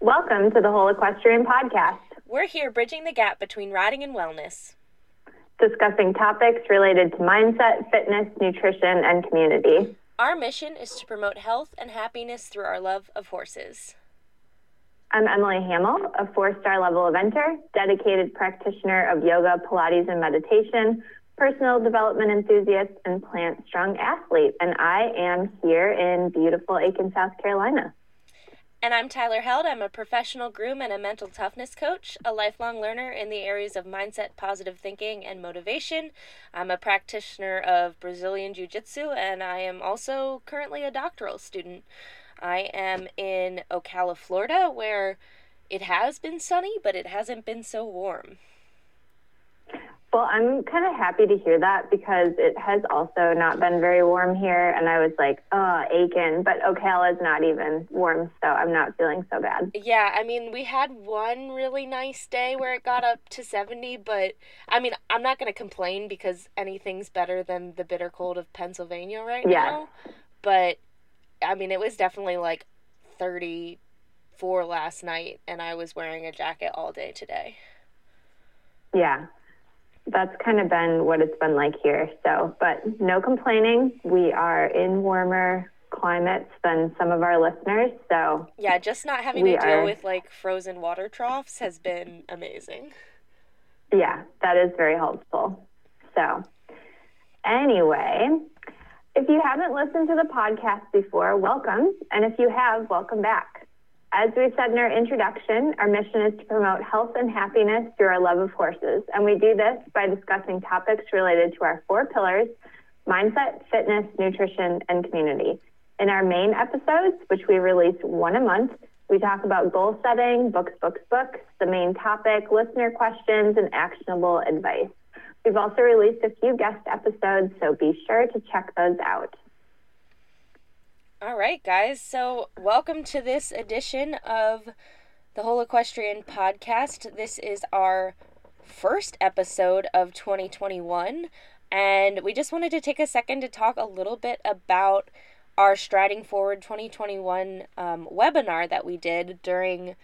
Welcome to the Whole Equestrian Podcast, We're here bridging the gap between riding and wellness. discussing topics related to mindset, fitness, nutrition, and community. Our mission is to promote health and happiness through our love of horses. I'm Emily Hamel, a four star level eventer, dedicated practitioner of yoga, Pilates, and meditation, personal development enthusiast, and plant strong athlete. And I am here in beautiful Aiken, South Carolina. And I'm Tyler Held. I'm a professional groom and a mental toughness coach, a lifelong learner in the areas of mindset, positive thinking, and motivation. I'm a practitioner of Brazilian Jiu Jitsu, and I am also currently a doctoral student. I am in Ocala, Florida, where it has been sunny, but it hasn't been so warm. Well, I'm kind of happy to hear that because it has also not been very warm here. And I was like, oh, Aiken, but Ocala is not even warm, so I'm not feeling so bad. Yeah, I mean, we had one really nice day where it got up to 70, but I mean, I'm not going to complain because anything's better than the bitter cold of Pennsylvania right Yes. now. But I mean, it was definitely like 34 last night, and I was wearing a jacket all day today. Yeah, that's kind of been what it's been like here. So, but no complaining. We are in warmer climates than some of our listeners. So, Yeah, just not having to deal are- with like frozen water troughs has been amazing. yeah, that is very helpful. So, anyway, if you haven't listened to the podcast before, welcome. And if you have, welcome back. As we said in our introduction, our mission is to promote health and happiness through our love of horses. And we do this by discussing topics related to our four pillars mindset, fitness, nutrition, and community. In our main episodes, which we release one a month, we talk about goal setting, books, books, books, the main topic, listener questions, and actionable advice. We've also released a few guest episodes, so be sure to check those out. All right, guys. So, welcome to this edition of the Whole Equestrian Podcast. This is our first episode of 2021, and we just wanted to take a second to talk a little bit about our Striding Forward 2021 um, webinar that we did during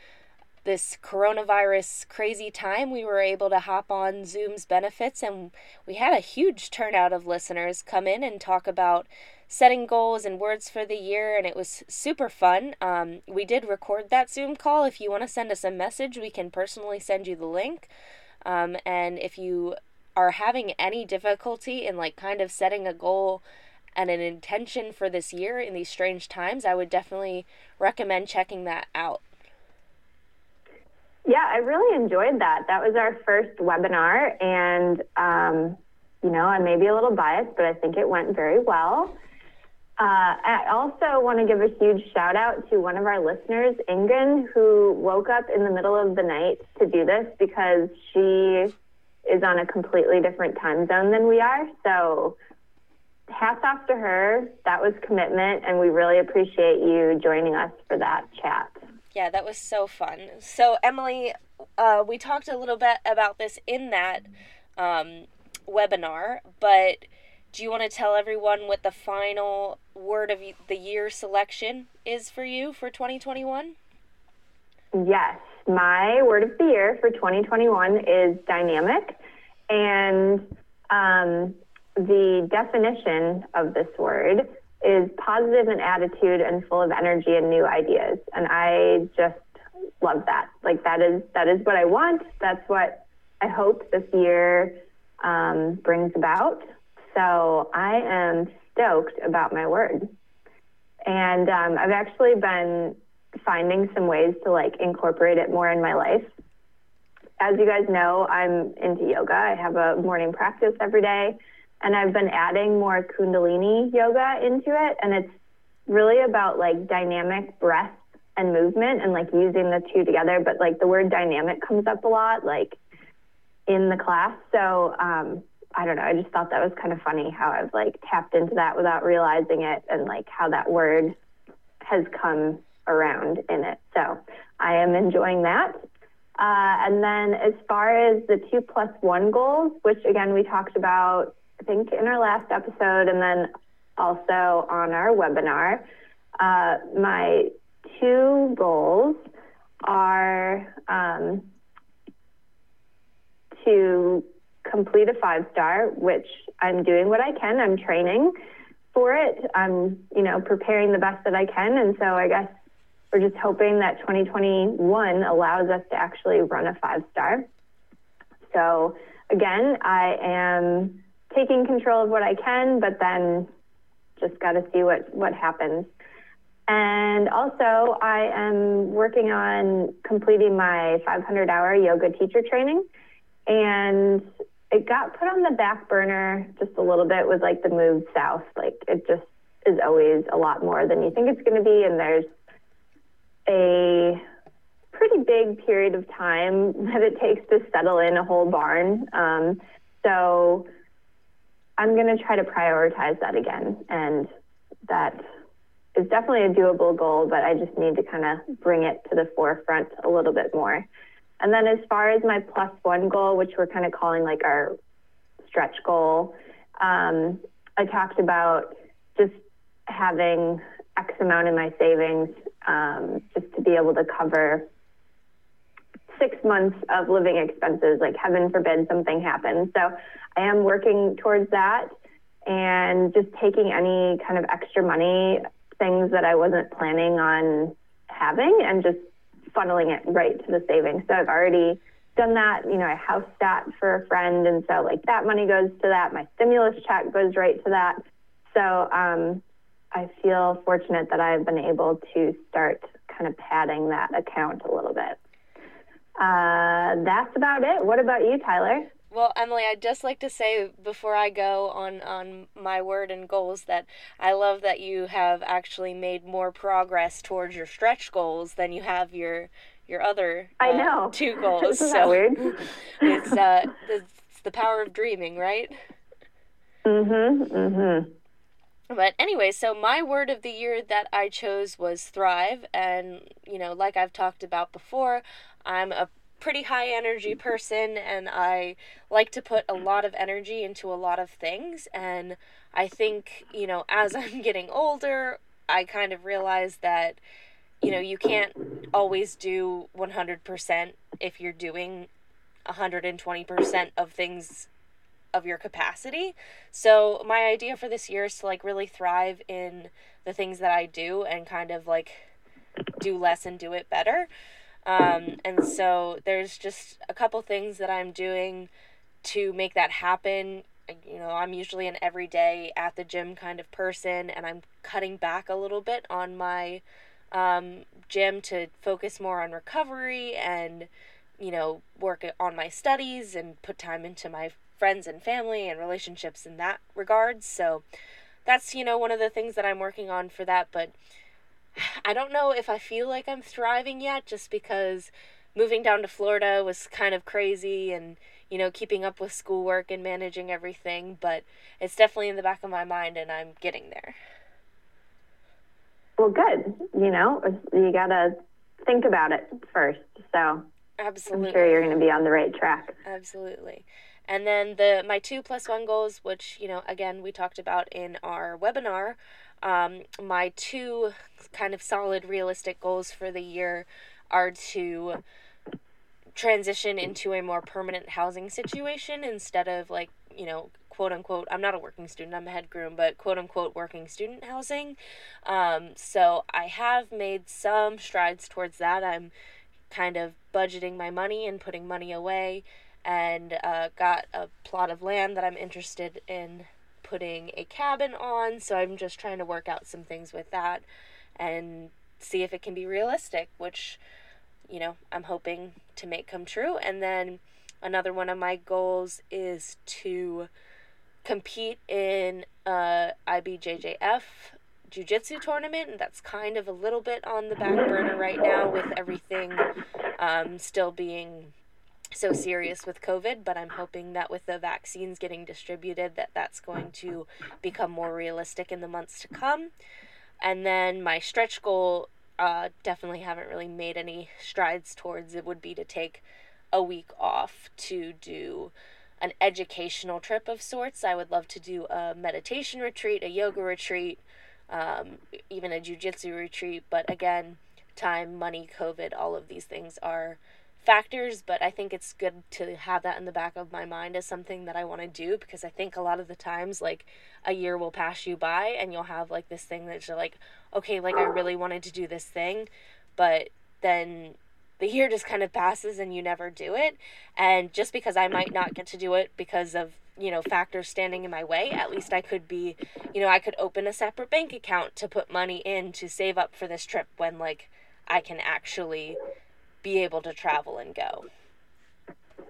this coronavirus crazy time. We were able to hop on Zoom's benefits, and we had a huge turnout of listeners come in and talk about setting goals and words for the year, and it was super fun. Um, we did record that Zoom call. If you want to send us a message, we can personally send you the link. Um, and if you are having any difficulty in like kind of setting a goal and an intention for this year in these strange times, I would definitely recommend checking that out. Yeah, I really enjoyed that. That was our first webinar, and um, you know, I may be a little biased, but I think it went very well. Uh, I also want to give a huge shout out to one of our listeners, Ingen, who woke up in the middle of the night to do this because she is on a completely different time zone than we are. So, hats off to her. That was commitment, and we really appreciate you joining us for that chat. Yeah, that was so fun. So, Emily, uh, we talked a little bit about this in that um, webinar, but do you want to tell everyone what the final word of the year selection is for you for 2021? Yes, my word of the year for 2021 is dynamic. And um, the definition of this word is positive in attitude and full of energy and new ideas. And I just love that. Like that is that is what I want. That's what I hope this year um, brings about. So I am stoked about my word. And um, I've actually been finding some ways to like incorporate it more in my life. As you guys know, I'm into yoga. I have a morning practice every day, and I've been adding more Kundalini yoga into it. And it's really about like dynamic breath and movement and like using the two together. But like the word dynamic comes up a lot, like in the class. So um, I don't know. I just thought that was kind of funny how I've like tapped into that without realizing it and like how that word has come around in it. So I am enjoying that. Uh, and then as far as the two plus one goals, which again we talked about, I think in our last episode, and then also on our webinar, uh, my two goals are um, to complete a five star, which I'm doing what I can. I'm training for it. I'm, you know, preparing the best that I can. And so I guess we're just hoping that 2021 allows us to actually run a five star. So again, I am taking control of what I can, but then just got to see what, what happens. And also, I am working on completing my 500 hour yoga teacher training. And it got put on the back burner just a little bit with like the move south. Like it just is always a lot more than you think it's going to be. And there's a pretty big period of time that it takes to settle in a whole barn. Um, so I'm going to try to prioritize that again. And that is definitely a doable goal, but I just need to kind of bring it to the forefront a little bit more. And then as far as my plus one goal, which we're kind of calling like our stretch goal, um, I talked about just having X amount in my savings um, just to be able to cover six months of living expenses, like heaven forbid something happens. So I am working towards that and just taking any kind of extra money, things that I wasn't planning on having, and just funneling it right to the savings. So I've already done that. You know, I house stat for a friend, and so like that money goes to that. My stimulus check goes right to that. So um, I feel fortunate that I've been able to start kind of padding that account a little bit. Uh, that's about it. What about you, Tyler? Well, Emily, I'd just like to say before I go on on my word and goals that I love that you have actually made more progress towards your stretch goals than you have your your other uh, I know two goals. Isn't so that weird? it's uh it's the power of dreaming, right? Mm Mhm. Mm Mhm. But anyway, so my word of the year that I chose was thrive. And, you know, like I've talked about before, I'm a pretty high energy person and I like to put a lot of energy into a lot of things. And I think, you know, as I'm getting older, I kind of realize that, you know, you can't always do 100% if you're doing 120% of things of your capacity. So my idea for this year is to like really thrive in the things that I do and kind of like do less and do it better. Um, and so there's just a couple things that I'm doing to make that happen. You know, I'm usually an everyday at the gym kind of person, and I'm cutting back a little bit on my um, gym to focus more on recovery and, you know, work on my studies and put time into my friends and family and relationships in that regard. So that's, you know, one of the things that I'm working on for that. But I don't know if I feel like I'm thriving yet just because moving down to Florida was kind of crazy and, you know, keeping up with schoolwork and managing everything. But it's definitely in the back of my mind and I'm getting there. Well, good. You know, you got to think about it first. So Absolutely. I'm sure you're going to be on the right track. Absolutely. And then the my two plus one goals, which you know again we talked about in our webinar, um, my two kind of solid realistic goals for the year are to transition into a more permanent housing situation instead of like you know quote unquote i'm not a working student i'm a head groom but quote unquote working student housing. Um, so i have made some strides towards that. I'm kind of budgeting my money and putting money away and uh, got a plot of land that I'm interested in putting a cabin on. So I'm just trying to work out some things with that and see if it can be realistic, which, you know, I'm hoping to make come true. And then another one of my goals is to compete in a IBJJF jiu-jitsu tournament and that's kind of a little bit on the back burner right now with everything um, still being so serious with COVID, but I'm hoping that with the vaccines getting distributed that that's going to become more realistic in the months to come. And then my stretch goal uh, definitely haven't really made any strides towards it would be to take a week off to do an educational trip of sorts. I would love to do a meditation retreat, a yoga retreat, um, even a jujitsu retreat. But again, time, money, COVID, all of these things are factors, but I think it's good to have that in the back of my mind as something that I want to do because I think a lot of the times, like, a year will pass you by and you'll have, like, this thing that you're like, okay, like, I really wanted to do this thing, but then the year just kind of passes and you never do it. And just because I might not get to do it because of, you know, factors standing in my way, at least I could be, you know, I could open a separate bank account to put money in to save up for this trip when, like, I can actually be able to travel and go.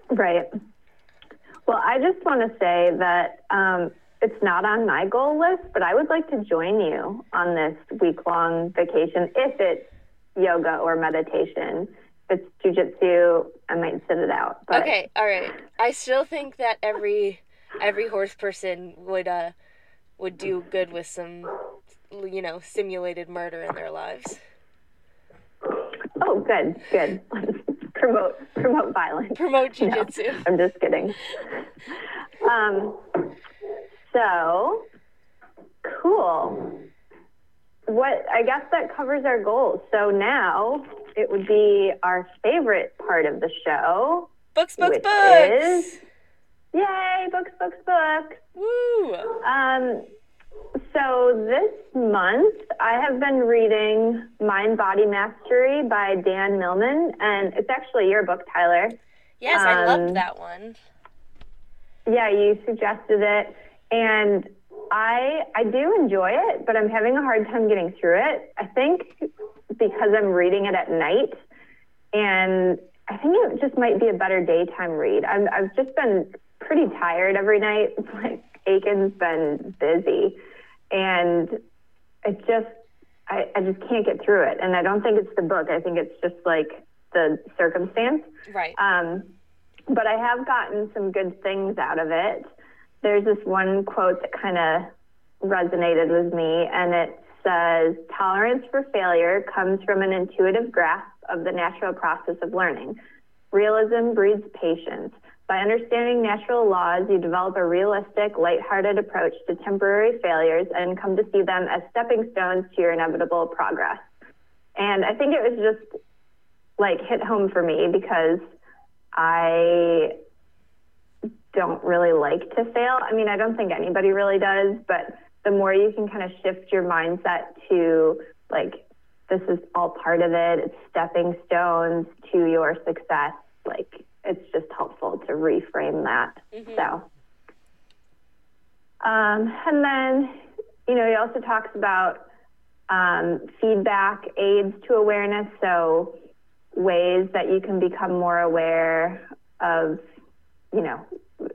Right. Well, I just want to say that um, it's not on my goal list, but I would like to join you on this week long vacation if it's yoga or meditation. If it's jujitsu, I might sit it out. But... Okay, all right. I still think that every every horse person would uh would do good with some you know simulated murder in their lives. Oh, good, good. promote promote violence. Promote jujitsu. No, I'm just kidding. Um, so cool. What I guess that covers our goals. So now it would be our favorite part of the show. Books, books, books. Is, yay, books, books, books. Woo. Um, so this month, I have been reading Mind Body Mastery by Dan Millman, and it's actually your book, Tyler. Yes, um, I loved that one. Yeah, you suggested it, and I I do enjoy it, but I'm having a hard time getting through it. I think because I'm reading it at night, and I think it just might be a better daytime read. I'm, I've just been pretty tired every night. Like Aiken's been busy and it just I, I just can't get through it. And I don't think it's the book. I think it's just like the circumstance. Right. Um, but I have gotten some good things out of it. There's this one quote that kind of resonated with me, and it says, Tolerance for failure comes from an intuitive grasp of the natural process of learning. Realism breeds patience. By understanding natural laws, you develop a realistic, lighthearted approach to temporary failures and come to see them as stepping stones to your inevitable progress. And I think it was just like hit home for me because I don't really like to fail. I mean, I don't think anybody really does, but the more you can kind of shift your mindset to like, this is all part of it, it's stepping stones to your success, like, it's just helpful to reframe that. Mm-hmm. So, um, and then, you know, he also talks about um, feedback aids to awareness. So, ways that you can become more aware of, you know,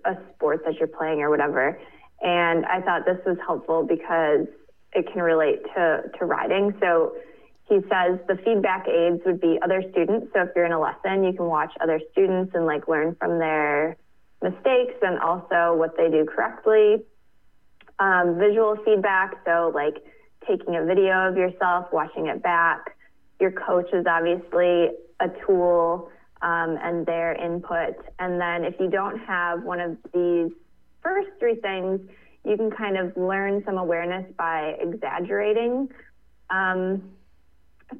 a sport that you're playing or whatever. And I thought this was helpful because it can relate to, to riding. So, he says the feedback aids would be other students. So if you're in a lesson, you can watch other students and like learn from their mistakes and also what they do correctly. Um, visual feedback, so like taking a video of yourself, watching it back. Your coach is obviously a tool um, and their input. And then if you don't have one of these first three things, you can kind of learn some awareness by exaggerating. Um,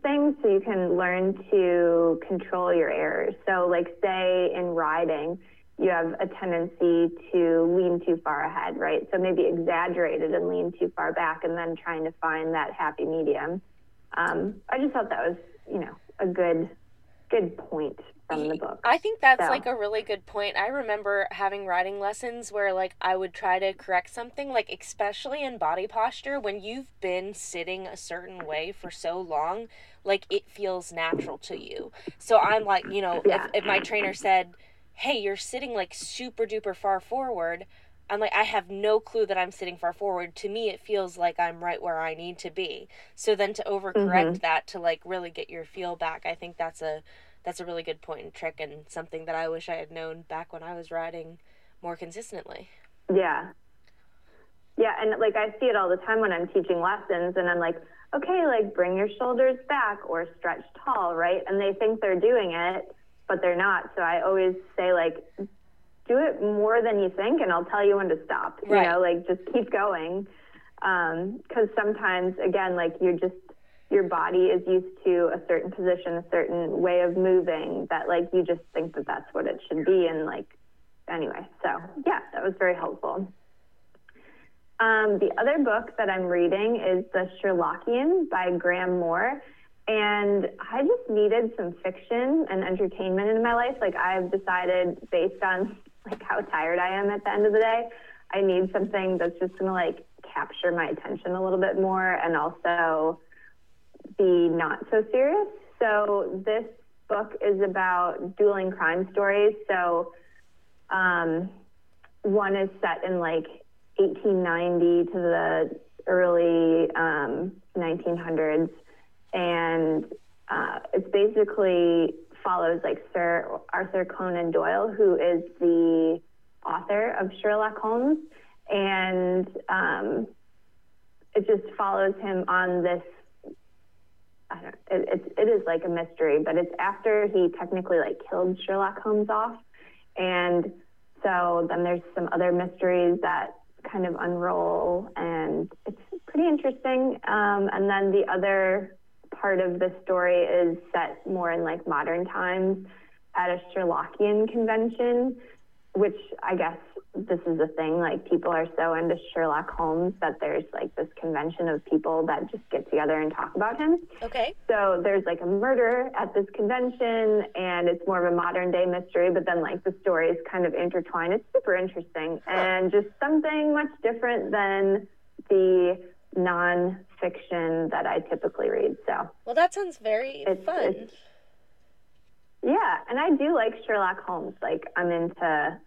things so you can learn to control your errors. So, like, say in riding, you have a tendency to lean too far ahead, right? So maybe exaggerate it and lean too far back, and then trying to find that happy medium. Um, I just thought that was, you know, a good, good point from the book. I think that's so. like a really good point. I remember having riding lessons where like I would try to correct something like especially in body posture when you've been sitting a certain way for so long, like it feels natural to you. So I'm like, you know, yeah. if, if my trainer said, "Hey, you're sitting like super duper far forward," I'm like, I have no clue that I'm sitting far forward. To me, it feels like I'm right where I need to be. So then to overcorrect mm-hmm. that to like really get your feel back, I think that's a that's a really good point and trick and something that I wish I had known back when I was riding more consistently. Yeah. Yeah, and like I see it all the time when I'm teaching lessons and I'm like, okay, like bring your shoulders back or stretch tall, right? And they think they're doing it, but they're not. So I always say like do it more than you think and I'll tell you when to stop. Right. You know, like just keep going. Um, cuz sometimes again like you're just your body is used to a certain position, a certain way of moving that like you just think that that's what it should be. And like, anyway, so yeah, that was very helpful. Um, the other book that I'm reading is The Sherlockian by Graham Moore. And I just needed some fiction and entertainment in my life. Like I've decided based on like how tired I am at the end of the day, I need something that's just gonna like capture my attention a little bit more and also be not so serious. So this book is about dueling crime stories. So um, one is set in like 1890 to the early um, 1900s, and uh, it's basically follows like Sir Arthur Conan Doyle, who is the author of Sherlock Holmes, and um, it just follows him on this I don't, it, it's, it is like a mystery, but it's after he technically like killed Sherlock Holmes off. And so then there's some other mysteries that kind of unroll and it's pretty interesting. Um, and then the other part of the story is set more in like modern times at a Sherlockian convention, which I guess this is a thing. Like people are so into Sherlock Holmes that there's like this convention of people that just get together and talk about him. Okay. So there's like a murder at this convention, and it's more of a modern day mystery. But then like the stories kind of intertwine. It's super interesting and just something much different than the nonfiction that I typically read. So. Well, that sounds very it's, fun. It's, yeah, and I do like Sherlock Holmes. Like I'm into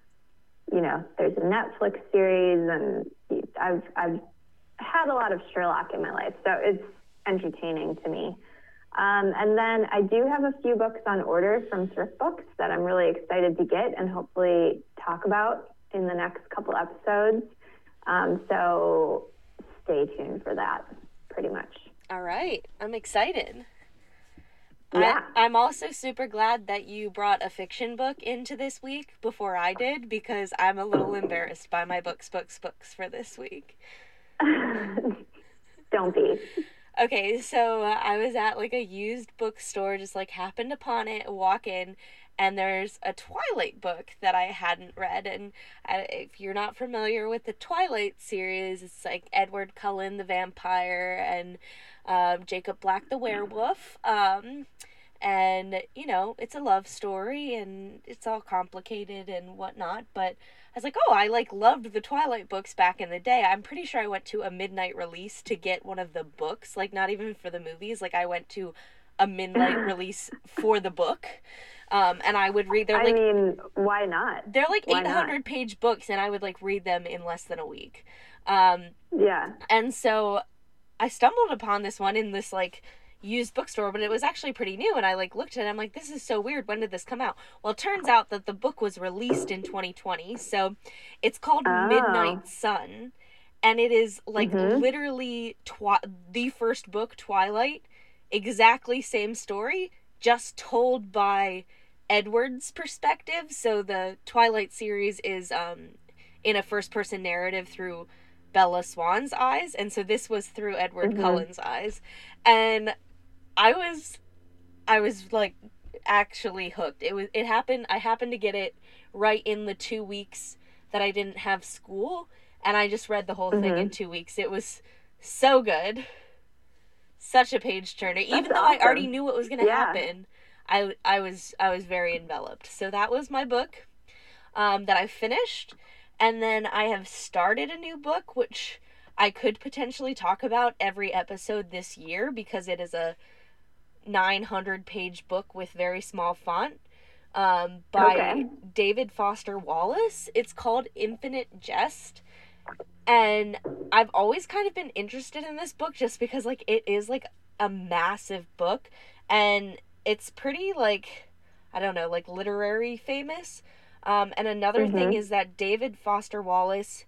you know, there's a Netflix series, and I've I've had a lot of Sherlock in my life, so it's entertaining to me. Um, and then I do have a few books on order from Thrift Books that I'm really excited to get and hopefully talk about in the next couple episodes. Um, so stay tuned for that, pretty much. All right, I'm excited. Yeah. I, am also super glad that you brought a fiction book into this week before I did because I'm a little embarrassed by my books, books, books for this week. Don't be. Okay, so uh, I was at like a used bookstore, just like happened upon it, walk in, and there's a Twilight book that I hadn't read. And uh, if you're not familiar with the Twilight series, it's like Edward Cullen the vampire and um, Jacob Black the werewolf. Um, and you know it's a love story and it's all complicated and whatnot but i was like oh i like loved the twilight books back in the day i'm pretty sure i went to a midnight release to get one of the books like not even for the movies like i went to a midnight release for the book um, and I would read. They're like, I mean, why not? They're like eight hundred page books, and I would like read them in less than a week. Um, yeah. And so I stumbled upon this one in this like used bookstore, but it was actually pretty new. And I like looked at it. I'm like, this is so weird. When did this come out? Well, it turns out that the book was released in 2020. So it's called oh. Midnight Sun, and it is like mm-hmm. literally twi- the first book, Twilight, exactly same story, just told by Edward's perspective. So the Twilight series is um in a first person narrative through Bella Swan's eyes, and so this was through Edward mm-hmm. Cullen's eyes, and I was, I was like actually hooked. It was it happened. I happened to get it right in the two weeks that I didn't have school, and I just read the whole mm-hmm. thing in two weeks. It was so good, such a page turner. Even though awesome. I already knew what was going to yeah. happen, I I was I was very enveloped. So that was my book um, that I finished. And then I have started a new book, which I could potentially talk about every episode this year because it is a 900 page book with very small font um, by okay. David Foster Wallace. It's called Infinite Jest. And I've always kind of been interested in this book just because, like, it is like a massive book and it's pretty, like, I don't know, like literary famous. Um, and another mm-hmm. thing is that David Foster Wallace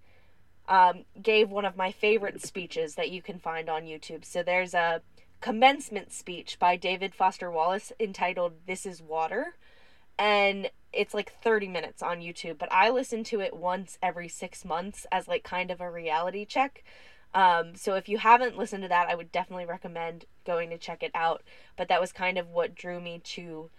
um, gave one of my favorite speeches that you can find on YouTube. So there's a commencement speech by David Foster Wallace entitled This is Water. And it's like 30 minutes on YouTube, but I listen to it once every six months as like kind of a reality check. Um, so if you haven't listened to that, I would definitely recommend going to check it out. But that was kind of what drew me to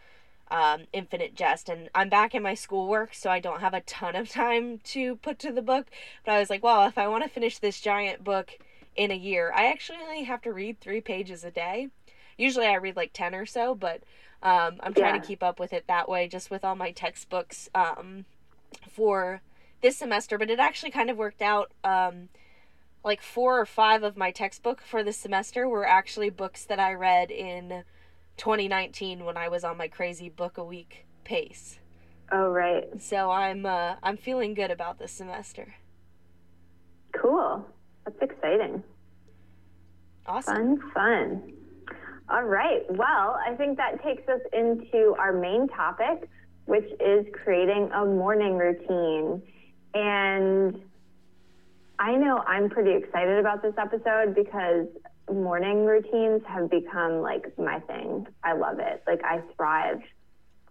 um, Infinite Jest. And I'm back in my schoolwork, so I don't have a ton of time to put to the book. But I was like, well, if I want to finish this giant book in a year, I actually only have to read three pages a day. Usually I read like 10 or so, but um, I'm trying yeah. to keep up with it that way, just with all my textbooks um, for this semester. But it actually kind of worked out. Um, like four or five of my textbook for this semester were actually books that I read in 2019 when I was on my crazy book a week pace. Oh right. So I'm uh, I'm feeling good about this semester. Cool. That's exciting. Awesome. Fun, fun. All right. Well, I think that takes us into our main topic, which is creating a morning routine. And I know I'm pretty excited about this episode because morning routines have become like my thing. I love it. Like I thrive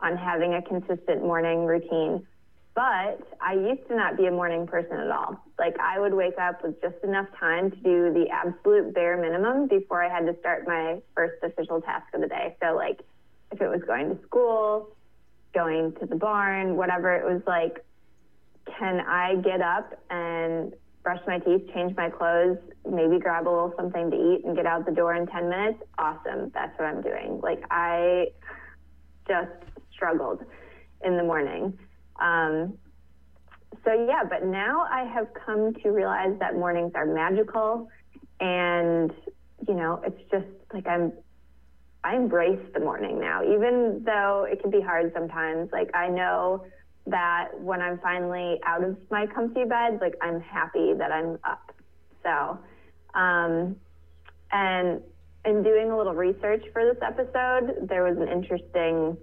on having a consistent morning routine. But I used to not be a morning person at all. Like I would wake up with just enough time to do the absolute bare minimum before I had to start my first official task of the day. So like if it was going to school, going to the barn, whatever, it was like, can I get up and brush my teeth, change my clothes, maybe grab a little something to eat and get out the door in 10 minutes, awesome. That's what I'm doing. Like, I just struggled in the morning. Um, so, yeah, but now I have come to realize that mornings are magical. And, you know, it's just like I'm, I embrace the morning now, even though it can be hard sometimes. Like, I know that when I'm finally out of my comfy bed, like I'm happy that I'm up. So, um, and in doing a little research for this episode, there was an interesting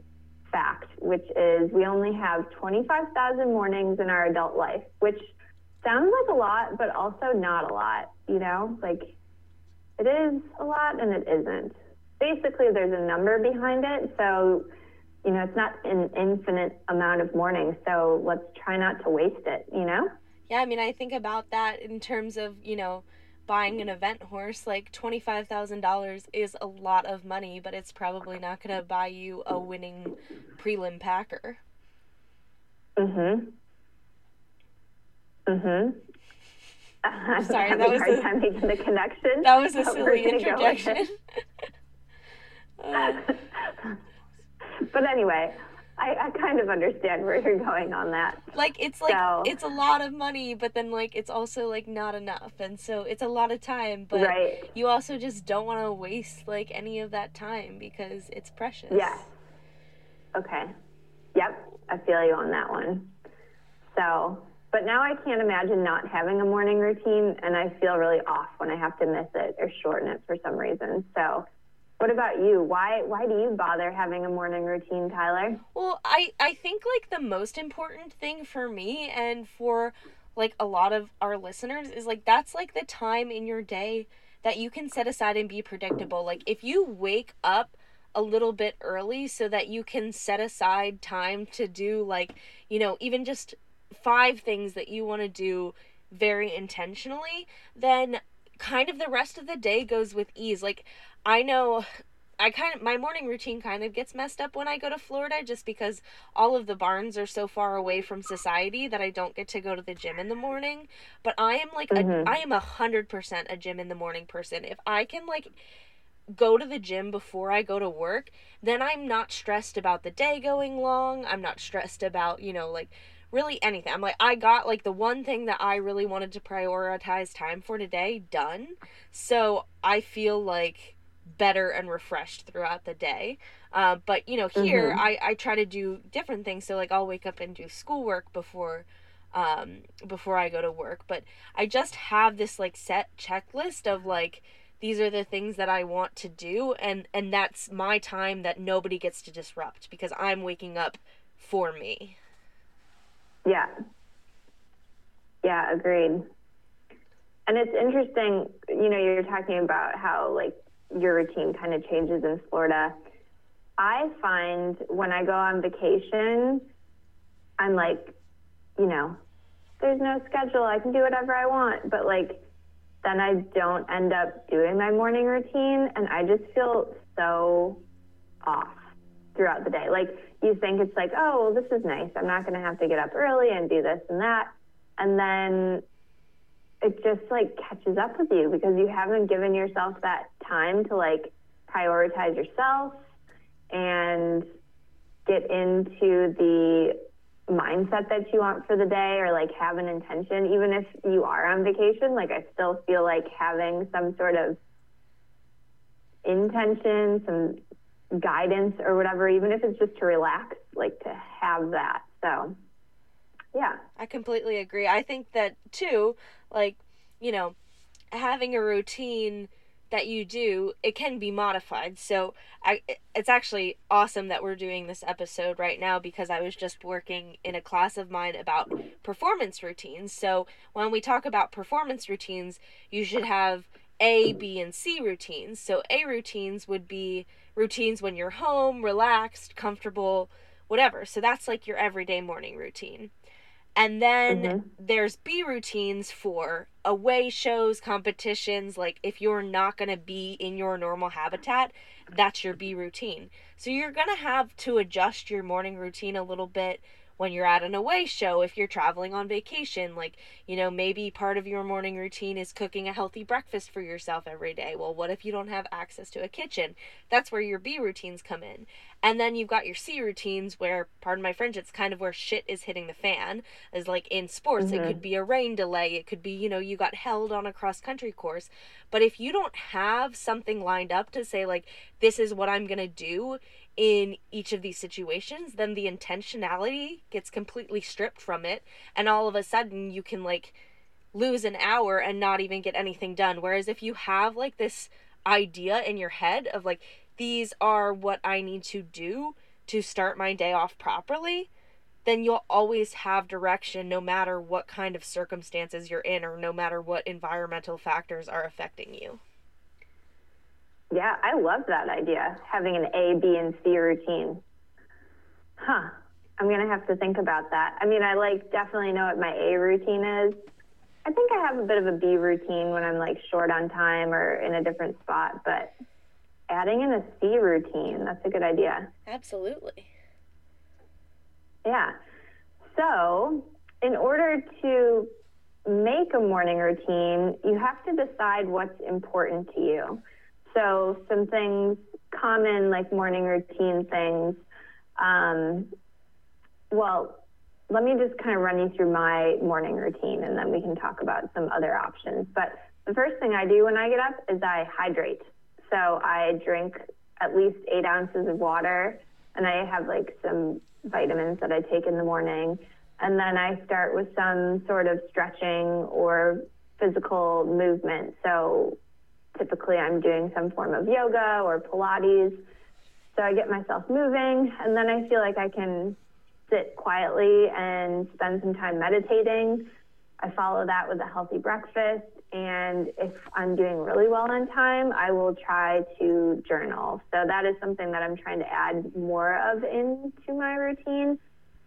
fact, which is we only have 25,000 mornings in our adult life, which sounds like a lot, but also not a lot, you know? Like, it is a lot and it isn't. Basically, there's a number behind it. So, you know, it's not an infinite amount of morning, so let's try not to waste it, you know? Yeah, I mean, I think about that in terms of, you know, buying an event horse. Like, $25,000 is a lot of money, but it's probably not going to buy you a winning prelim packer. Mm hmm. Mm hmm. I'm sorry, that was a hard time making the connection. That was a silly interjection. uh, but anyway, I, I, kind of understand where you're going on that. Like it's like so, it's a lot of money, but then like it's also like not enough, and so it's a lot of time. But right. you also just don't want to waste like any of that time because it's precious. Yeah. Okay. Yep, I feel you on that one. So, but now I can't imagine not having a morning routine, and I feel really off when I have to miss it or shorten it for some reason. So what about you? Why why do you bother having a morning routine, Tyler? Well, I I think like the most important thing for me and for like a lot of our listeners is like that's like the time in your day that you can set aside and be predictable. Like if you wake up a little bit early so that you can set aside time to do like, you know, even just five things that you want to do very intentionally, then kind of the rest of the day goes with ease. Like I know I kind of my morning routine kind of gets messed up when I go to Florida just because all of the barns are so far away from society that I don't get to go to the gym in the morning. But I am like mm-hmm. a, I am a hundred percent a gym in the morning person. If I can like go to the gym before I go to work, then I'm not stressed about the day going long. I'm not stressed about, you know, like really anything. I'm like I got like the one thing that I really wanted to prioritize time for today done. So I feel like better and refreshed throughout the day. Uh, but you know, here mm-hmm. I, I try to do different things. So like I'll wake up and do schoolwork before um, before I go to work. But I just have this like set checklist of like these are the things that I want to do and and that's my time that nobody gets to disrupt because I'm waking up for me. Yeah. Yeah, agreed. And it's interesting, you know, you're talking about how like your routine kind of changes in Florida. I find when I go on vacation, I'm like, you know, there's no schedule. I can do whatever I want. But like then I don't end up doing my morning routine and I just feel so off throughout the day. Like you think it's like, oh, well, this is nice. I'm not going to have to get up early and do this and that. And then it just like catches up with you because you haven't given yourself that time to like prioritize yourself and get into the mindset that you want for the day or like have an intention. Even if you are on vacation like i still feel like having some sort of intention some guidance or whatever even if it's just to relax like to have that. So yeah i completely agree i think that too like you know having a routine that you do, it can be modified. So I, it's actually awesome that we're doing this episode right now because I was just working in a class of mine about performance routines. So when we talk about performance routines, you should have A, B, and C routines. So A routines would be routines when you're home, relaxed, comfortable, whatever. So that's like your everyday morning routine. And then mm-hmm. there's B routines for away shows, competitions. Like if you're not going to be in your normal habitat, that's your B routine. So you're going to have to adjust your morning routine a little bit when you're at an away show, if you're traveling on vacation, like, you know, maybe part of your morning routine is cooking a healthy breakfast for yourself every day. Well, what if you don't have access to a kitchen? That's where your B routines come in. And then you've got your C routines where, pardon my French, it's kind of where shit is hitting the fan. Is like in sports, mm-hmm. it could be a rain delay, it could be, you know, you got held on a cross country course. But if you don't have something lined up to say, like, this is what I'm going to do in each of these situations, then the intentionality gets completely stripped from it. And all of a sudden, you can like lose an hour and not even get anything done. Whereas if you have like this idea in your head of like, these are what I need to do to start my day off properly, then you'll always have direction no matter what kind of circumstances you're in or no matter what environmental factors are affecting you. Yeah, I love that idea, having an A, B, and C routine. Huh. I'm going to have to think about that. I mean, I like definitely know what my A routine is. I think I have a bit of a B routine when I'm like short on time or in a different spot, but adding in a C routine, that's a good idea. Absolutely. Yeah. So, in order to make a morning routine, you have to decide what's important to you. So some things common like morning routine things. Um, well, let me just kind of run you through my morning routine and then we can talk about some other options. But the first thing I do when I get up is I hydrate. So I drink at least eight ounces of water and I have like some vitamins that I take in the morning. And then I start with some sort of stretching or physical movement. So typically I'm doing some form of yoga or Pilates. So I get myself moving, and then I feel like I can sit quietly and spend some time meditating. I follow that with a healthy breakfast. And if I'm doing really well on time, I will try to journal. So that is something that I'm trying to add more of into my routine.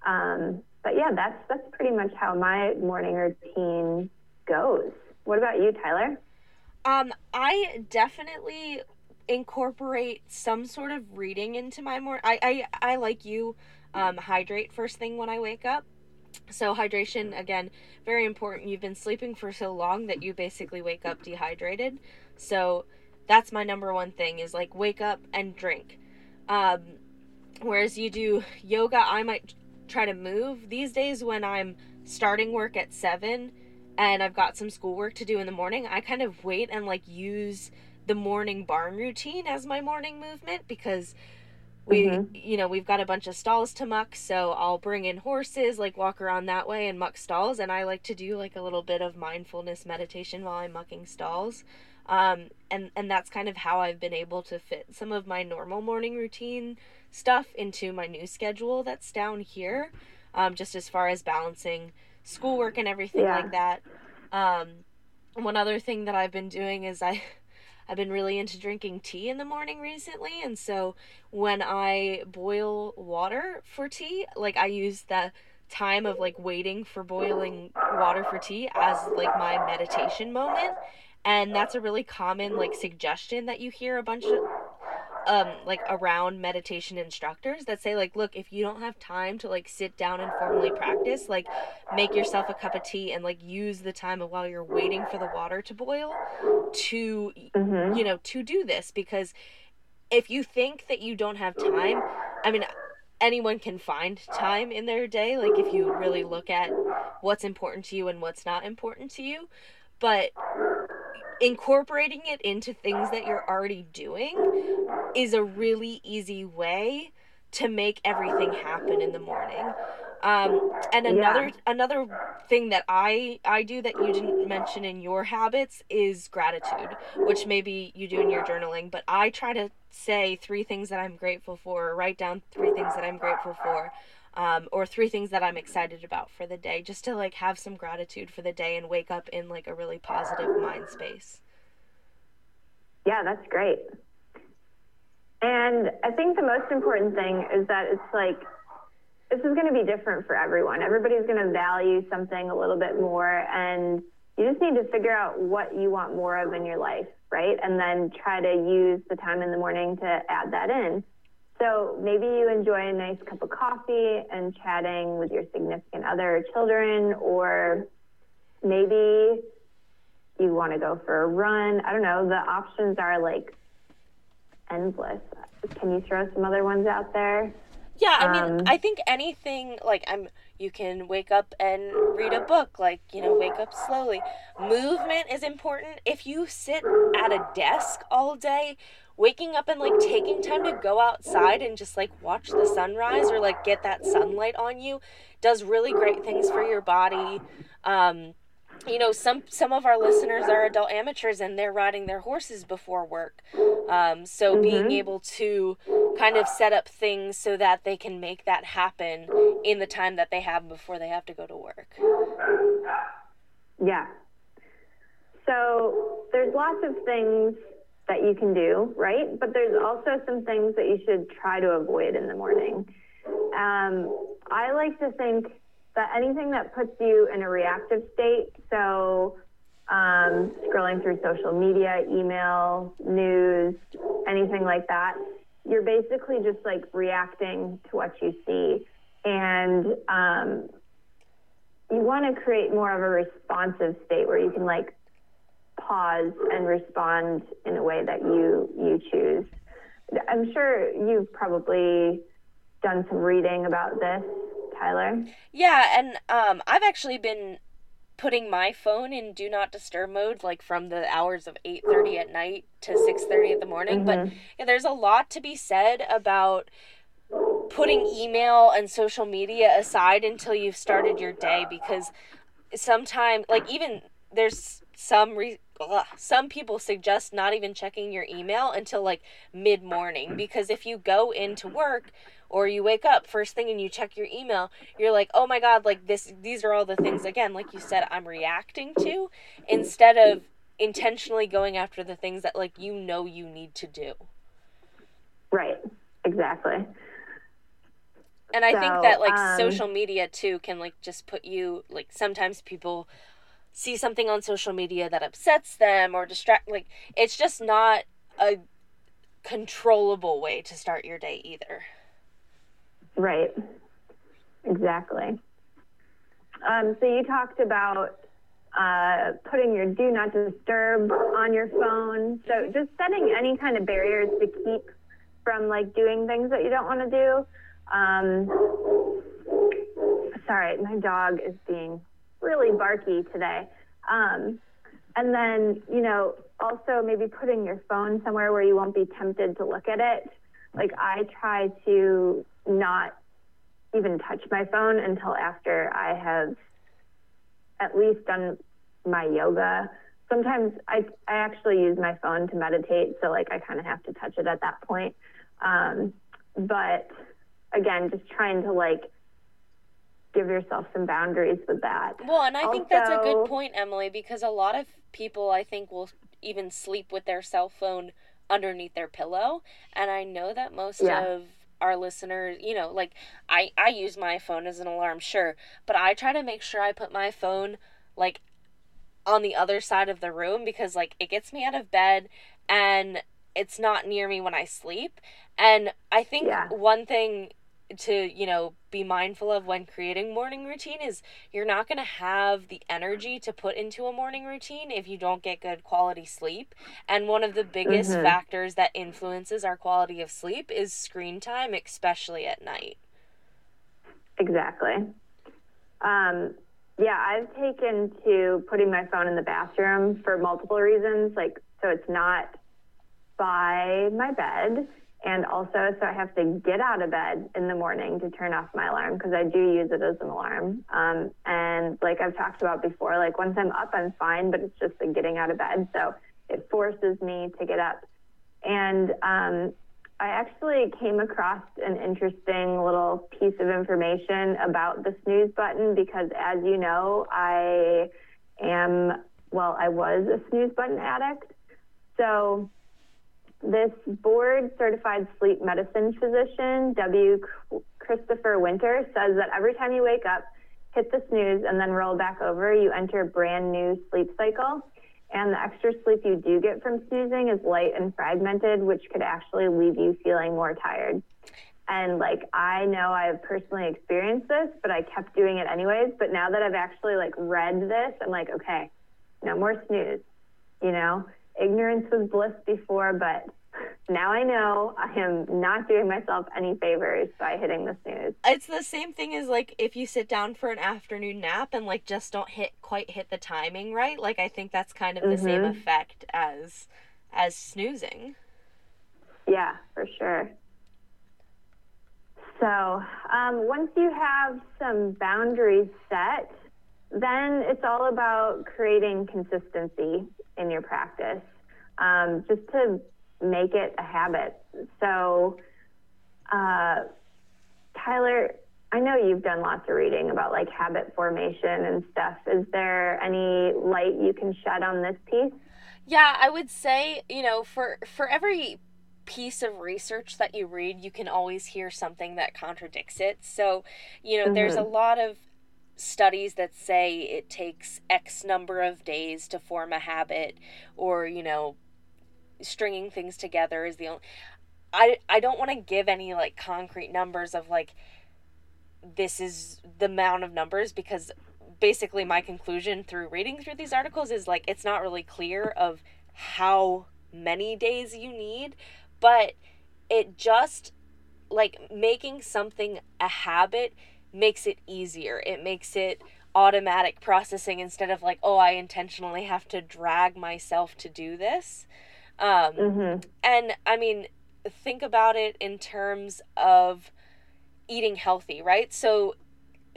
Um, but yeah, that's that's pretty much how my morning routine goes. What about you, Tyler? Um, I definitely incorporate some sort of reading into my morning. I, I, I like you, um, hydrate first thing when I wake up. So hydration again, very important. You've been sleeping for so long that you basically wake up dehydrated. So that's my number one thing is like wake up and drink. Um, whereas you do yoga, I might try to move. These days when I'm starting work at 7, and I've got some schoolwork to do in the morning, I kind of wait and like use the morning barn routine as my morning movement because we mm-hmm. you know we've got a bunch of stalls to muck so i'll bring in horses like walk around that way and muck stalls and i like to do like a little bit of mindfulness meditation while i'm mucking stalls um, and and that's kind of how i've been able to fit some of my normal morning routine stuff into my new schedule that's down here um, just as far as balancing schoolwork and everything yeah. like that. Um, one other thing that I've been doing is I I've been really into drinking tea in the morning recently, and so when I boil water for tea, like I use the time of like waiting for boiling water for tea as like my meditation moment and that's a really common like suggestion that you hear a bunch of um like around meditation instructors that say like look if you don't have time to like sit down and formally practice like make yourself a cup of tea and like use the time while you're waiting for the water to boil to mm-hmm. you know to do this because if you think that you don't have time i mean anyone can find time in their day like if you really look at what's important to you and what's not important to you but incorporating it into things that you're already doing is a really easy way to make everything happen in the morning. Um, and another yeah. another thing that I I do that you didn't mention in your habits is gratitude, which maybe you do in your journaling, but I try to say three things that I'm grateful for, or write down three things that I'm grateful for um, or three things that I'm excited about for the day, just to like have some gratitude for the day and wake up in like a really positive mind space. Yeah, that's great. And I think the most important thing is that it's like this is going to be different for everyone. Everybody's going to value something a little bit more, and you just need to figure out what you want more of in your life, right? And then try to use the time in the morning to add that in. So maybe you enjoy a nice cup of coffee and chatting with your significant other or children, or maybe you want to go for a run. I don't know. The options are like endless. Can you throw some other ones out there? Yeah, I mean, um, I think anything like I'm you can wake up and read a book, like, you know, wake up slowly. Movement is important. If you sit at a desk all day, waking up and like taking time to go outside and just like watch the sunrise or like get that sunlight on you does really great things for your body. Um, you know some some of our listeners are adult amateurs and they're riding their horses before work um, so mm-hmm. being able to kind of set up things so that they can make that happen in the time that they have before they have to go to work yeah so there's lots of things that you can do, right? But there's also some things that you should try to avoid in the morning. Um, I like to think that anything that puts you in a reactive state, so um, scrolling through social media, email, news, anything like that, you're basically just like reacting to what you see. And um, you want to create more of a responsive state where you can like pause and respond in a way that you you choose. I'm sure you've probably done some reading about this, Tyler. Yeah, and um, I've actually been putting my phone in do not disturb mode like from the hours of 8:30 at night to 6:30 in the morning mm-hmm. but yeah, there's a lot to be said about putting email and social media aside until you've started your day because sometimes like even there's some re- ugh, some people suggest not even checking your email until like mid morning because if you go into work or you wake up first thing and you check your email you're like oh my god like this these are all the things again like you said i'm reacting to instead of intentionally going after the things that like you know you need to do. Right. Exactly. And i so, think that like um, social media too can like just put you like sometimes people see something on social media that upsets them or distract like it's just not a controllable way to start your day either. Right. Exactly. Um, so you talked about uh, putting your do not disturb on your phone. So just setting any kind of barriers to keep from like doing things that you don't want to do. Um, sorry my dog is being really barky today. Um, and then, you know, also maybe putting your phone somewhere where you won't be tempted to look at it. Like I try to not even touch my phone until after I have at least done my yoga. Sometimes I, I actually use my phone to meditate, so like I kind of have to touch it at that point. Um, but again, just trying to like give yourself some boundaries with that. Well, and I also, think that's a good point, Emily, because a lot of people I think will even sleep with their cell phone underneath their pillow, and I know that most yeah. of our listeners, you know, like I I use my phone as an alarm, sure, but I try to make sure I put my phone like on the other side of the room because like it gets me out of bed and it's not near me when I sleep. And I think Yeah. one thing to, you know, be mindful of when creating morning routine is you're not going to have the energy to put into a morning routine if you don't get good quality sleep. And one of the biggest Mhm. factors that influences our quality of sleep is screen time, especially at night. Exactly. Um, yeah, I've taken to putting my phone in the bathroom for multiple reasons. Like, so it's not by my bed, and also so I have to get out of bed in the morning to turn off my alarm because I do use it as an alarm. Um, and like I've talked about before, like once I'm up, I'm fine, but it's just the getting out of bed. So it forces me to get up. And um, I actually came across an interesting little piece of information about the snooze button because, as you know, I am, well, I was a snooze button addict. So, this board certified sleep medicine physician, W. Christopher Winter, says that every time you wake up, hit the snooze, and then roll back over, you enter a brand new sleep cycle. And the extra sleep you do get from snoozing is light and fragmented, which could actually leave you feeling more tired. And like, I know I've personally experienced this, but I kept doing it anyways. But now that I've actually like read this, I'm like, okay, no more snooze. You know, ignorance was bliss before, but now I know I am not doing myself any favors by hitting the snooze. It's the same thing as like if you sit down for an afternoon nap and like just don't hit quite hit the timing right. Like I think that's kind of the same Mhm. effect as as snoozing. Yeah, for sure. So um, once you have some boundaries set, then it's all about creating consistency in your practice, um, just to make it a habit. So, uh, Tyler, I know you've done lots of reading about like habit formation and stuff. Is there any light you can shed on this piece? Yeah, I would say, you know, for for every piece of research that you read, you can always hear something that contradicts it. So, you know, there's a lot of studies that say it takes X number of days to form a habit or, you know, stringing things together is the only I I don't want to give any like concrete numbers of like this is the amount of numbers because basically my conclusion through reading through these articles is like it's not really clear of how many days you need but it just like making something a habit makes it easier it makes it automatic processing instead of like oh i intentionally have to drag myself to do this um Mm-hmm. and I mean, think about it in terms of eating healthy, right? So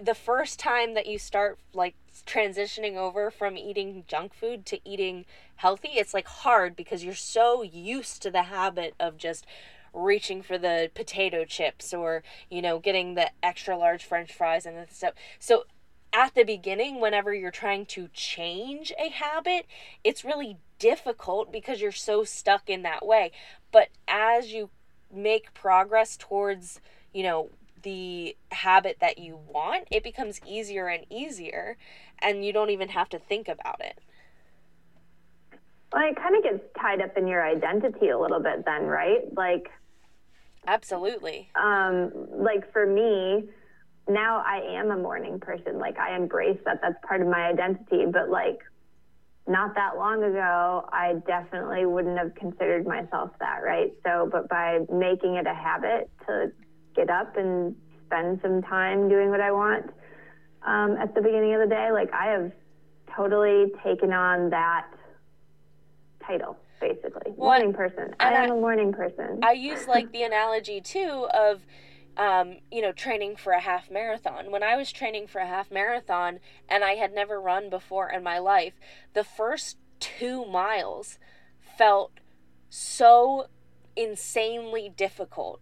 the first time that you start like transitioning over from eating junk food to eating healthy, it's like hard because you're so used to the habit of just reaching for the potato chips or, you know, getting the extra large french fries and stuff. So at the beginning, whenever you're trying to change a habit, it's really difficult because you're so stuck in that way. But as you make progress towards, you know, the habit that you want, it becomes easier and easier, and you don't even have to think about it. Well, it kind of gets tied up in your identity a little bit then, right? Like, Absolutely. um, like for me, now I am a morning person. Like I embrace that. That's part of my identity. But like not that long ago, I definitely wouldn't have considered myself that, right? So, but by making it a habit to get up and spend some time doing what I want um, at the beginning of the day, like I have totally taken on that title, basically. Well, morning person. I am I- a morning person. I use like the analogy too of um, you know, training for a half marathon. When I was training for a half marathon and I had never run before in my life, the first two miles felt so insanely difficult.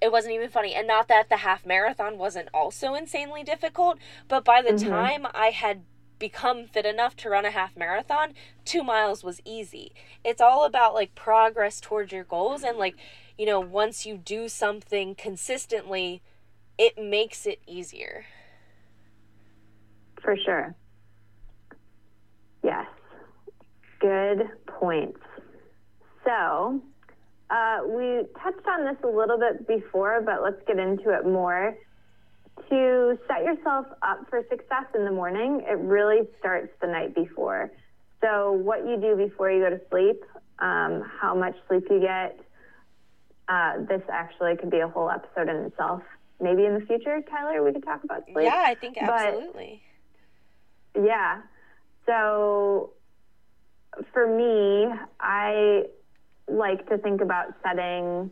It wasn't even funny. And not that the half marathon wasn't also insanely difficult, but by the Mhm. time I had become fit enough to run a half marathon, two miles was easy. It's all about like progress towards your goals and like, you know, once you do something consistently, it makes it easier. For sure. Yes. Good points. So, uh, we touched on this a little bit before, but let's get into it more. To set yourself up for success in the morning, it really starts the night before. So, what you do before you go to sleep, um, how much sleep you get, uh, this actually could be a whole episode in itself. Maybe in the future, Tyler, we could talk about sleep. Yeah, I think absolutely. But, yeah. So, for me, I like to think about setting,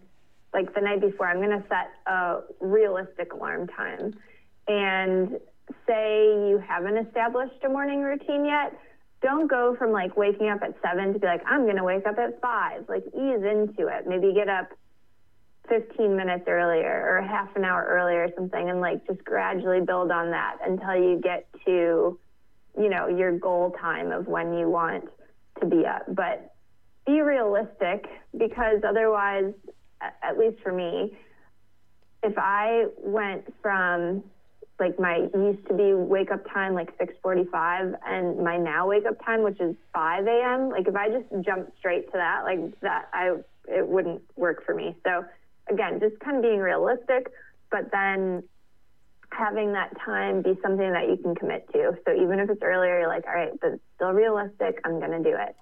like the night before, I'm going to set a realistic alarm time. And say you haven't established a morning routine yet, don't go from like waking up at seven to be like, I'm going to wake up at five. Like, ease into it. Maybe get up 15 minutes earlier or half an hour earlier or something and like just gradually build on that until you get to you know your goal time of when you want to be up but be realistic because otherwise at least for me if i went from like my used to be wake up time like 6:45 and my now wake up time which is 5 a.m. like if I just jump straight to that like that I it wouldn't work for me so again, just kind of being realistic, but then having that time be something that you can commit to. So even if it's earlier, you're like, all right, but still realistic, I'm going to do it.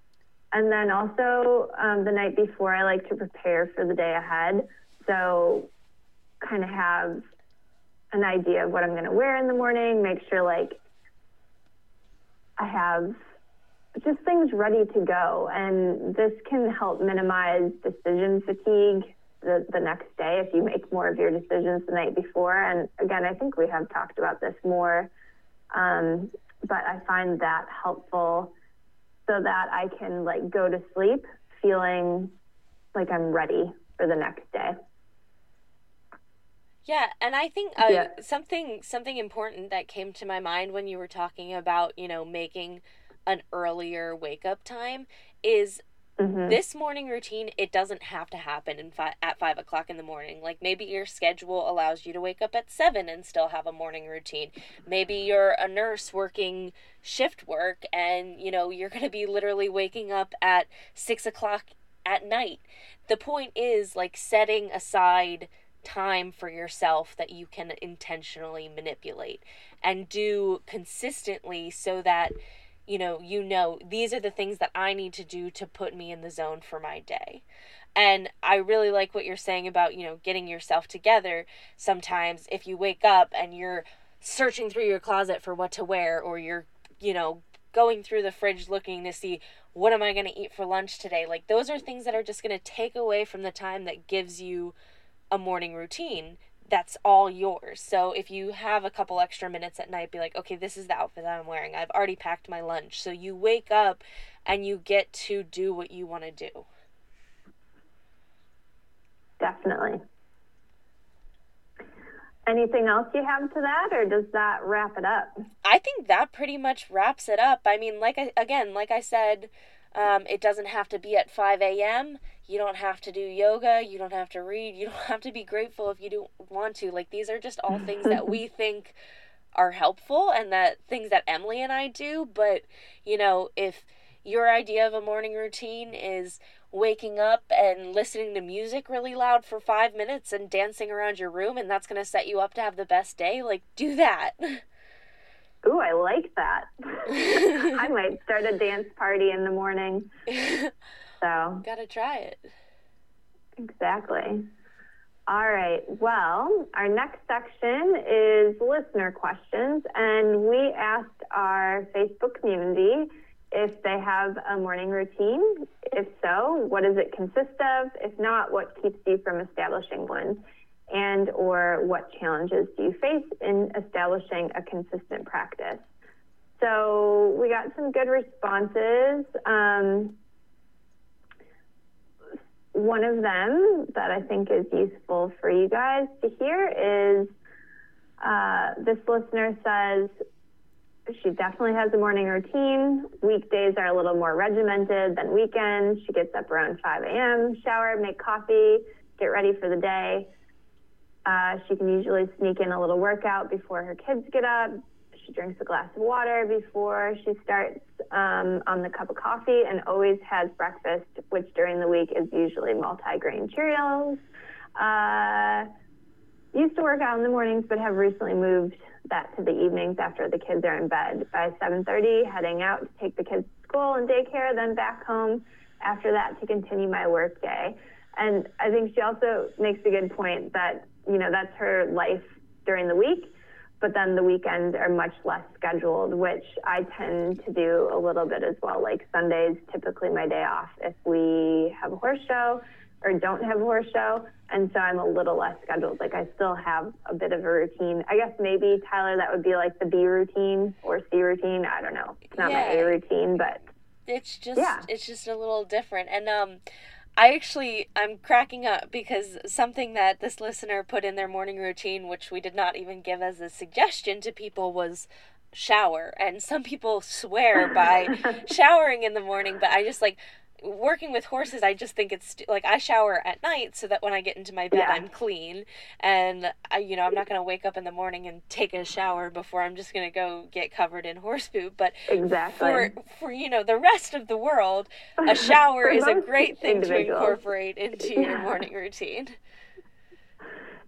And then also um, the night before, I like to prepare for the day ahead. So kind of have an idea of what I'm going to wear in the morning, make sure like I have just things ready to go. And this can help minimize decision fatigue the, the next day if you make more of your decisions the night before. And again, I think we have talked about this more, um, but I find that helpful so that I can like go to sleep feeling like I'm ready for the next day. Yeah, and I think uh, yeah. something something important that came to my mind when you were talking about you know making an earlier wake up time is Mm-hmm. This morning routine, it doesn't have to happen in fi- at five o'clock in the morning. Like maybe your schedule allows you to wake up at seven and still have a morning routine. Maybe you're a nurse working shift work and you know you're going to be literally waking up at six o'clock at night. The point is like setting aside time for yourself that you can intentionally manipulate and do consistently so that you know, you know, these are the things that I need to do to put me in the zone for my day. And I really like what you're saying about, you know, getting yourself together. Sometimes if you wake up and you're searching through your closet for what to wear or you're, you know, going through the fridge looking to see what am I going to eat for lunch today? Like those are things that are just going to take away from the time that gives you a morning routine that's all yours. So if you have a couple extra minutes at night, be like, okay, this is the outfit that I'm wearing. I've already packed my lunch. So you wake up and you get to do what you want to do. Definitely. Anything else you have to that, or does that wrap it up? I think that pretty much wraps it up. I mean, like I, again, like I said, um, it doesn't have to be at 5 a.m. You don't have to do yoga. You don't have to read. You don't have to be grateful if you don't want to. Like, these are just all things that we think are helpful and that things that Emily and I do. But, you know, if your idea of a morning routine is waking up and listening to music really loud for five minutes and dancing around your room and that's going to set you up to have the best day, like, do that. Ooh, I like that. I might start a dance party in the morning. So, gotta try it. Exactly. All right. Well, our next section is listener questions, and we asked our Facebook community if they have a morning routine. If so, what does it consist of? If not, what keeps you from establishing one? And or what challenges do you face in establishing a consistent practice? So we got some good responses. Um, one of them that I think is useful for you guys to hear is uh, this listener says she definitely has a morning routine. Weekdays are a little more regimented than weekends. She gets up around 5 a.m., shower, make coffee, get ready for the day. Uh, she can usually sneak in a little workout before her kids get up. she drinks a glass of water before she starts um, on the cup of coffee and always has breakfast, which during the week is usually multi-grain Cheerios. Uh, used to work out in the mornings, but have recently moved that to the evenings after the kids are in bed. By 7:30, heading out to take the kids to school and daycare, then back home after that to continue my work day. And I think she also makes a good point that you know that's her life during the week, but then the weekends are much less scheduled, which I tend to do a little bit as well. Like Sundays, typically my day off if we have a horse show or don't have a horse show. And so I'm a little less scheduled. Like I still have a bit of a routine. I guess maybe Tyler, that would be like the B routine or C routine. I don't know. It's not yeah. my A routine, but it's just yeah. it's just a little different. And um, I actually I'm cracking up because something that this listener put in their morning routine, which we did not even give as a suggestion to people, was shower. And some people swear by showering in the morning, but I just like working with horses i just think it's like i shower at night so that when i get into my bed yeah. i'm clean. And i you know i'm not going to wake up in the morning and take a shower before i'm just going to go get covered in horse poop. But exactly. for for you know the rest of the world a shower is a great thing to incorporate into yeah. your morning routine.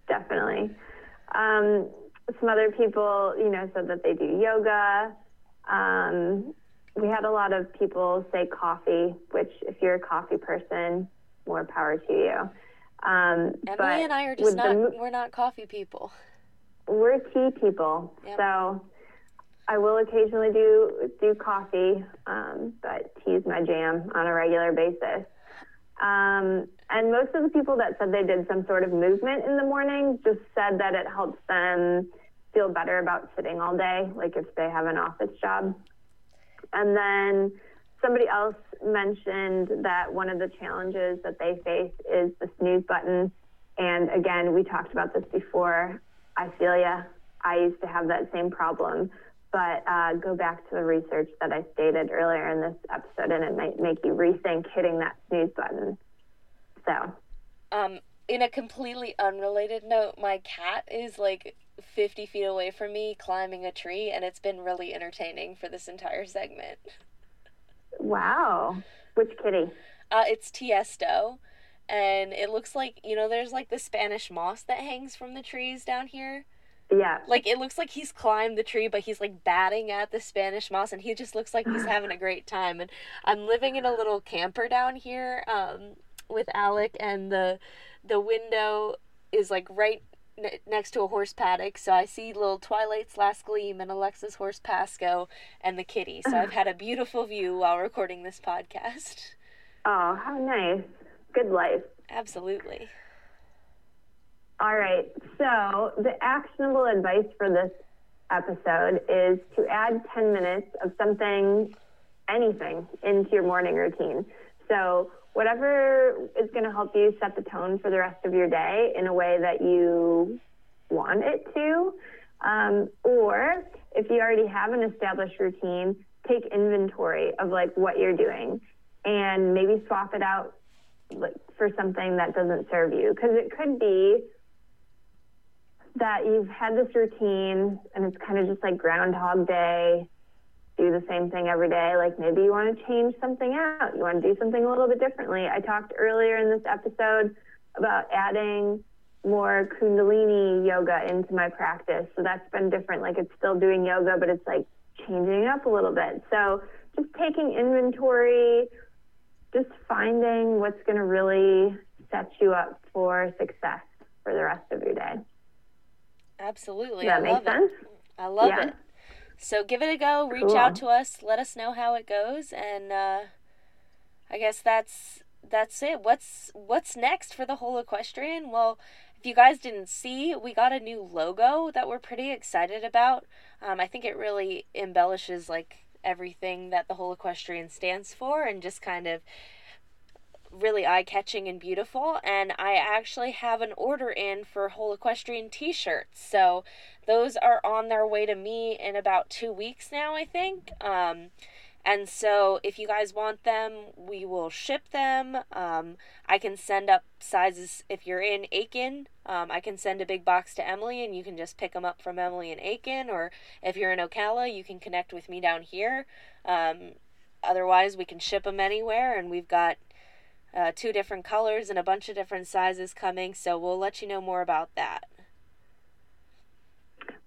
Definitely. Um, some other people you know said that they do yoga. Um, we had a lot of people say coffee, which if you're a coffee person, more power to you. Um, Emily and I are just not, the, we're not coffee people. We're tea people. Yep. So I will occasionally do, do coffee, um, but tea is my jam on a regular basis. Um, and most of the people that said they did some sort of movement in the morning just said that it helps them feel better about sitting all day, like if they have an office job. And then somebody else mentioned that one of the challenges that they face is the snooze button. And again, we talked about this before. I feel ya. I used to have that same problem. But uh, go back to the research that I stated earlier in this episode, and it might make you rethink hitting that snooze button. So, um, in a completely unrelated note, my cat is like 50 feet away from me climbing a tree, and it's been really entertaining for this entire segment. Wow. Which kitty? Uh, it's Tiesto. And it looks like, you know, there's like the Spanish moss that hangs from the trees down here. Yeah. Like it looks like he's climbed the tree, but he's like batting at the Spanish moss, and he just looks like he's having a great time. And I'm living in a little camper down here um, with Alec, and the the window is like right next to a horse paddock, so I see little Twilight's last gleam and Alexa's horse Pasco and the kitty. So I've uh-huh. had a beautiful view while recording this podcast. Oh, how nice. Good life. Absolutely. All right. So the actionable advice for this episode is to add 10 minutes of something, anything, into your morning routine. So whatever is going to help you set the tone for the rest of your day in a way that you want it to. Um, or if you already have an established routine, take inventory of like what you're doing and maybe swap it out like for something that doesn't serve you because it could be that you've had this routine and it's kind of just like groundhog day do the same thing every day. Like maybe you want to change something out. You want to do something a little bit differently. I talked earlier in this episode about adding more Kundalini yoga into my practice. So that's been different. Like it's still doing yoga, but it's like changing it up a little bit. So just taking inventory, just finding what's going to really set you up for success for the rest of your day. Absolutely. Does that I make sense? It. I love yeah. it. So give it a go. Reach cool. out to us. Let us know how it goes, and uh, I guess that's that's it. What's what's next for the whole equestrian? Well, if you guys didn't see, we got a new logo that we're pretty excited about. Um, I think it really embellishes like everything that the whole equestrian stands for, and just kind of really eye catching and beautiful. And I actually have an order in for whole equestrian t shirts. So those are on their way to me in about two weeks now, I think. Um, And so, if you guys want them, we will ship them. Um, I can send up sizes if you're in Aiken. Um, I can send a big box to Emily and you can just pick them up from Emily in Aiken. Or if you're in Ocala, you can connect with me down here. Um, otherwise, we can ship them anywhere. And we've got uh, two different colors and a bunch of different sizes coming. So, we'll let you know more about that.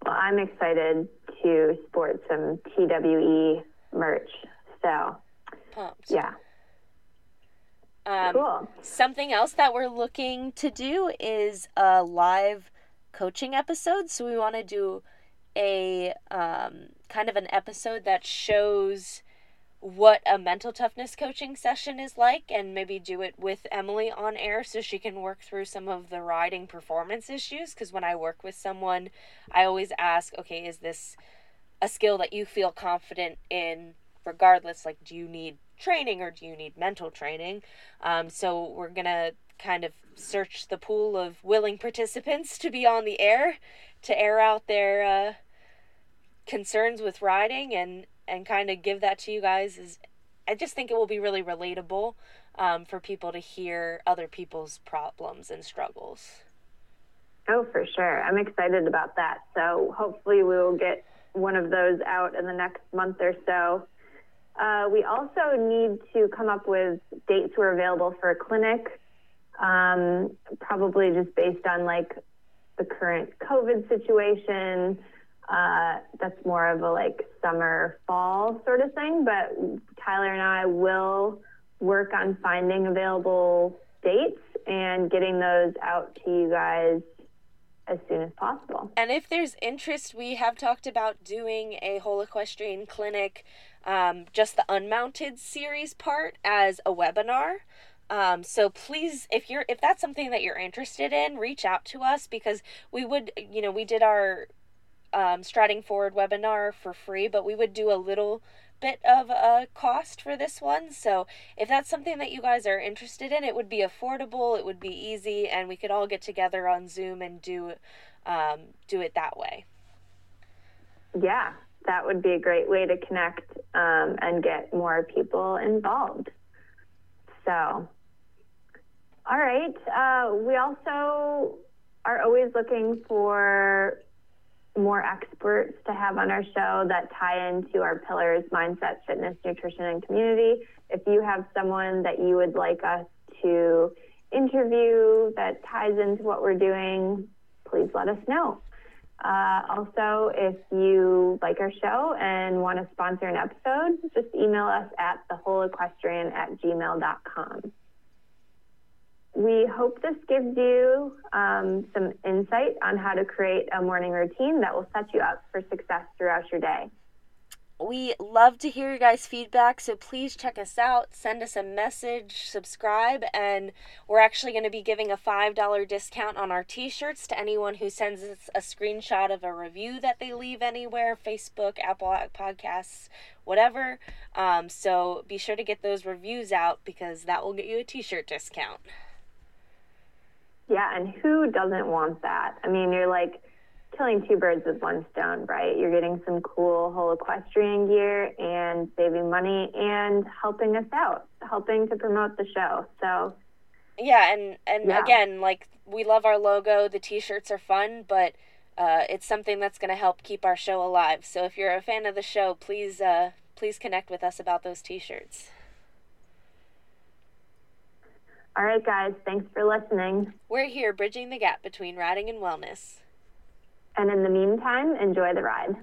Well, I'm excited to sport some TWE merch. So, pumped. Yeah. Um, cool. Something else that we're looking to do is a live coaching episode. So we want to do a um, kind of an episode that shows what a mental toughness coaching session is like and maybe do it with Emily on air so she can work through some of the riding performance issues. Because when I work with someone I always ask okay is this a skill that you feel confident in regardless? Like do you need training or do you need mental training? Um, so we're gonna kind of search the pool of willing participants to be on the air to air out their uh, concerns with riding and and kind of give that to you guys is i just think it will be really relatable um, for people to hear other people's problems and struggles. Oh for sure. I'm excited about that. So hopefully we will get one of those out in the next month or so. Uh, we also need to come up with dates we're available for a clinic, um, probably just based on like the current COVID situation. Uh, that's more of a like summer, fall sort of thing. But Tyler and I will work on finding available dates and getting those out to you guys as soon as possible. And if there's interest, we have talked about doing a whole equestrian clinic um, just the unmounted series part as a webinar. Um, so please, if you're if that's something that you're interested in, reach out to us because we would, you know, we did our um, Forward webinar for free, but we would do a little bit of a cost for this one. So if that's something that you guys are interested in, it would be affordable, it would be easy, and we could all get together on Zoom and do um, do it that way. Yeah, that would be a great way to connect um, and get more people involved. So, all right. Uh, we also are always looking for more experts to have on our show that tie into our pillars mindset, fitness, nutrition, and community. If you have someone that you would like us to interview that ties into what we're doing, please let us know. Uh, also, if you like our show and want to sponsor an episode, just email us at thewholeequestrian at gmail.com. We hope this gives you um, some insight on how to create a morning routine that will set you up for success throughout your day. We love to hear your guys' feedback, so please check us out, send us a message, subscribe, and we're actually going to be giving a $5 discount on our t shirts to anyone who sends us a screenshot of a review that they leave anywhere Facebook, Apple Podcasts, whatever. Um, so be sure to get those reviews out because that will get you a t shirt discount. Yeah, and who doesn't want that? I mean, you're like, killing two birds with one stone, right? You're getting some cool whole equestrian gear and saving money and helping us out, helping to promote the show. So yeah, and and yeah. again, like we love our logo. The t-shirts are fun, but uh, it's something that's going to help keep our show alive. So if you're a fan of the show, please uh, please connect with us about those t-shirts. All right, guys. Thanks for listening. We're here bridging the gap between riding and wellness. And in the meantime, enjoy the ride.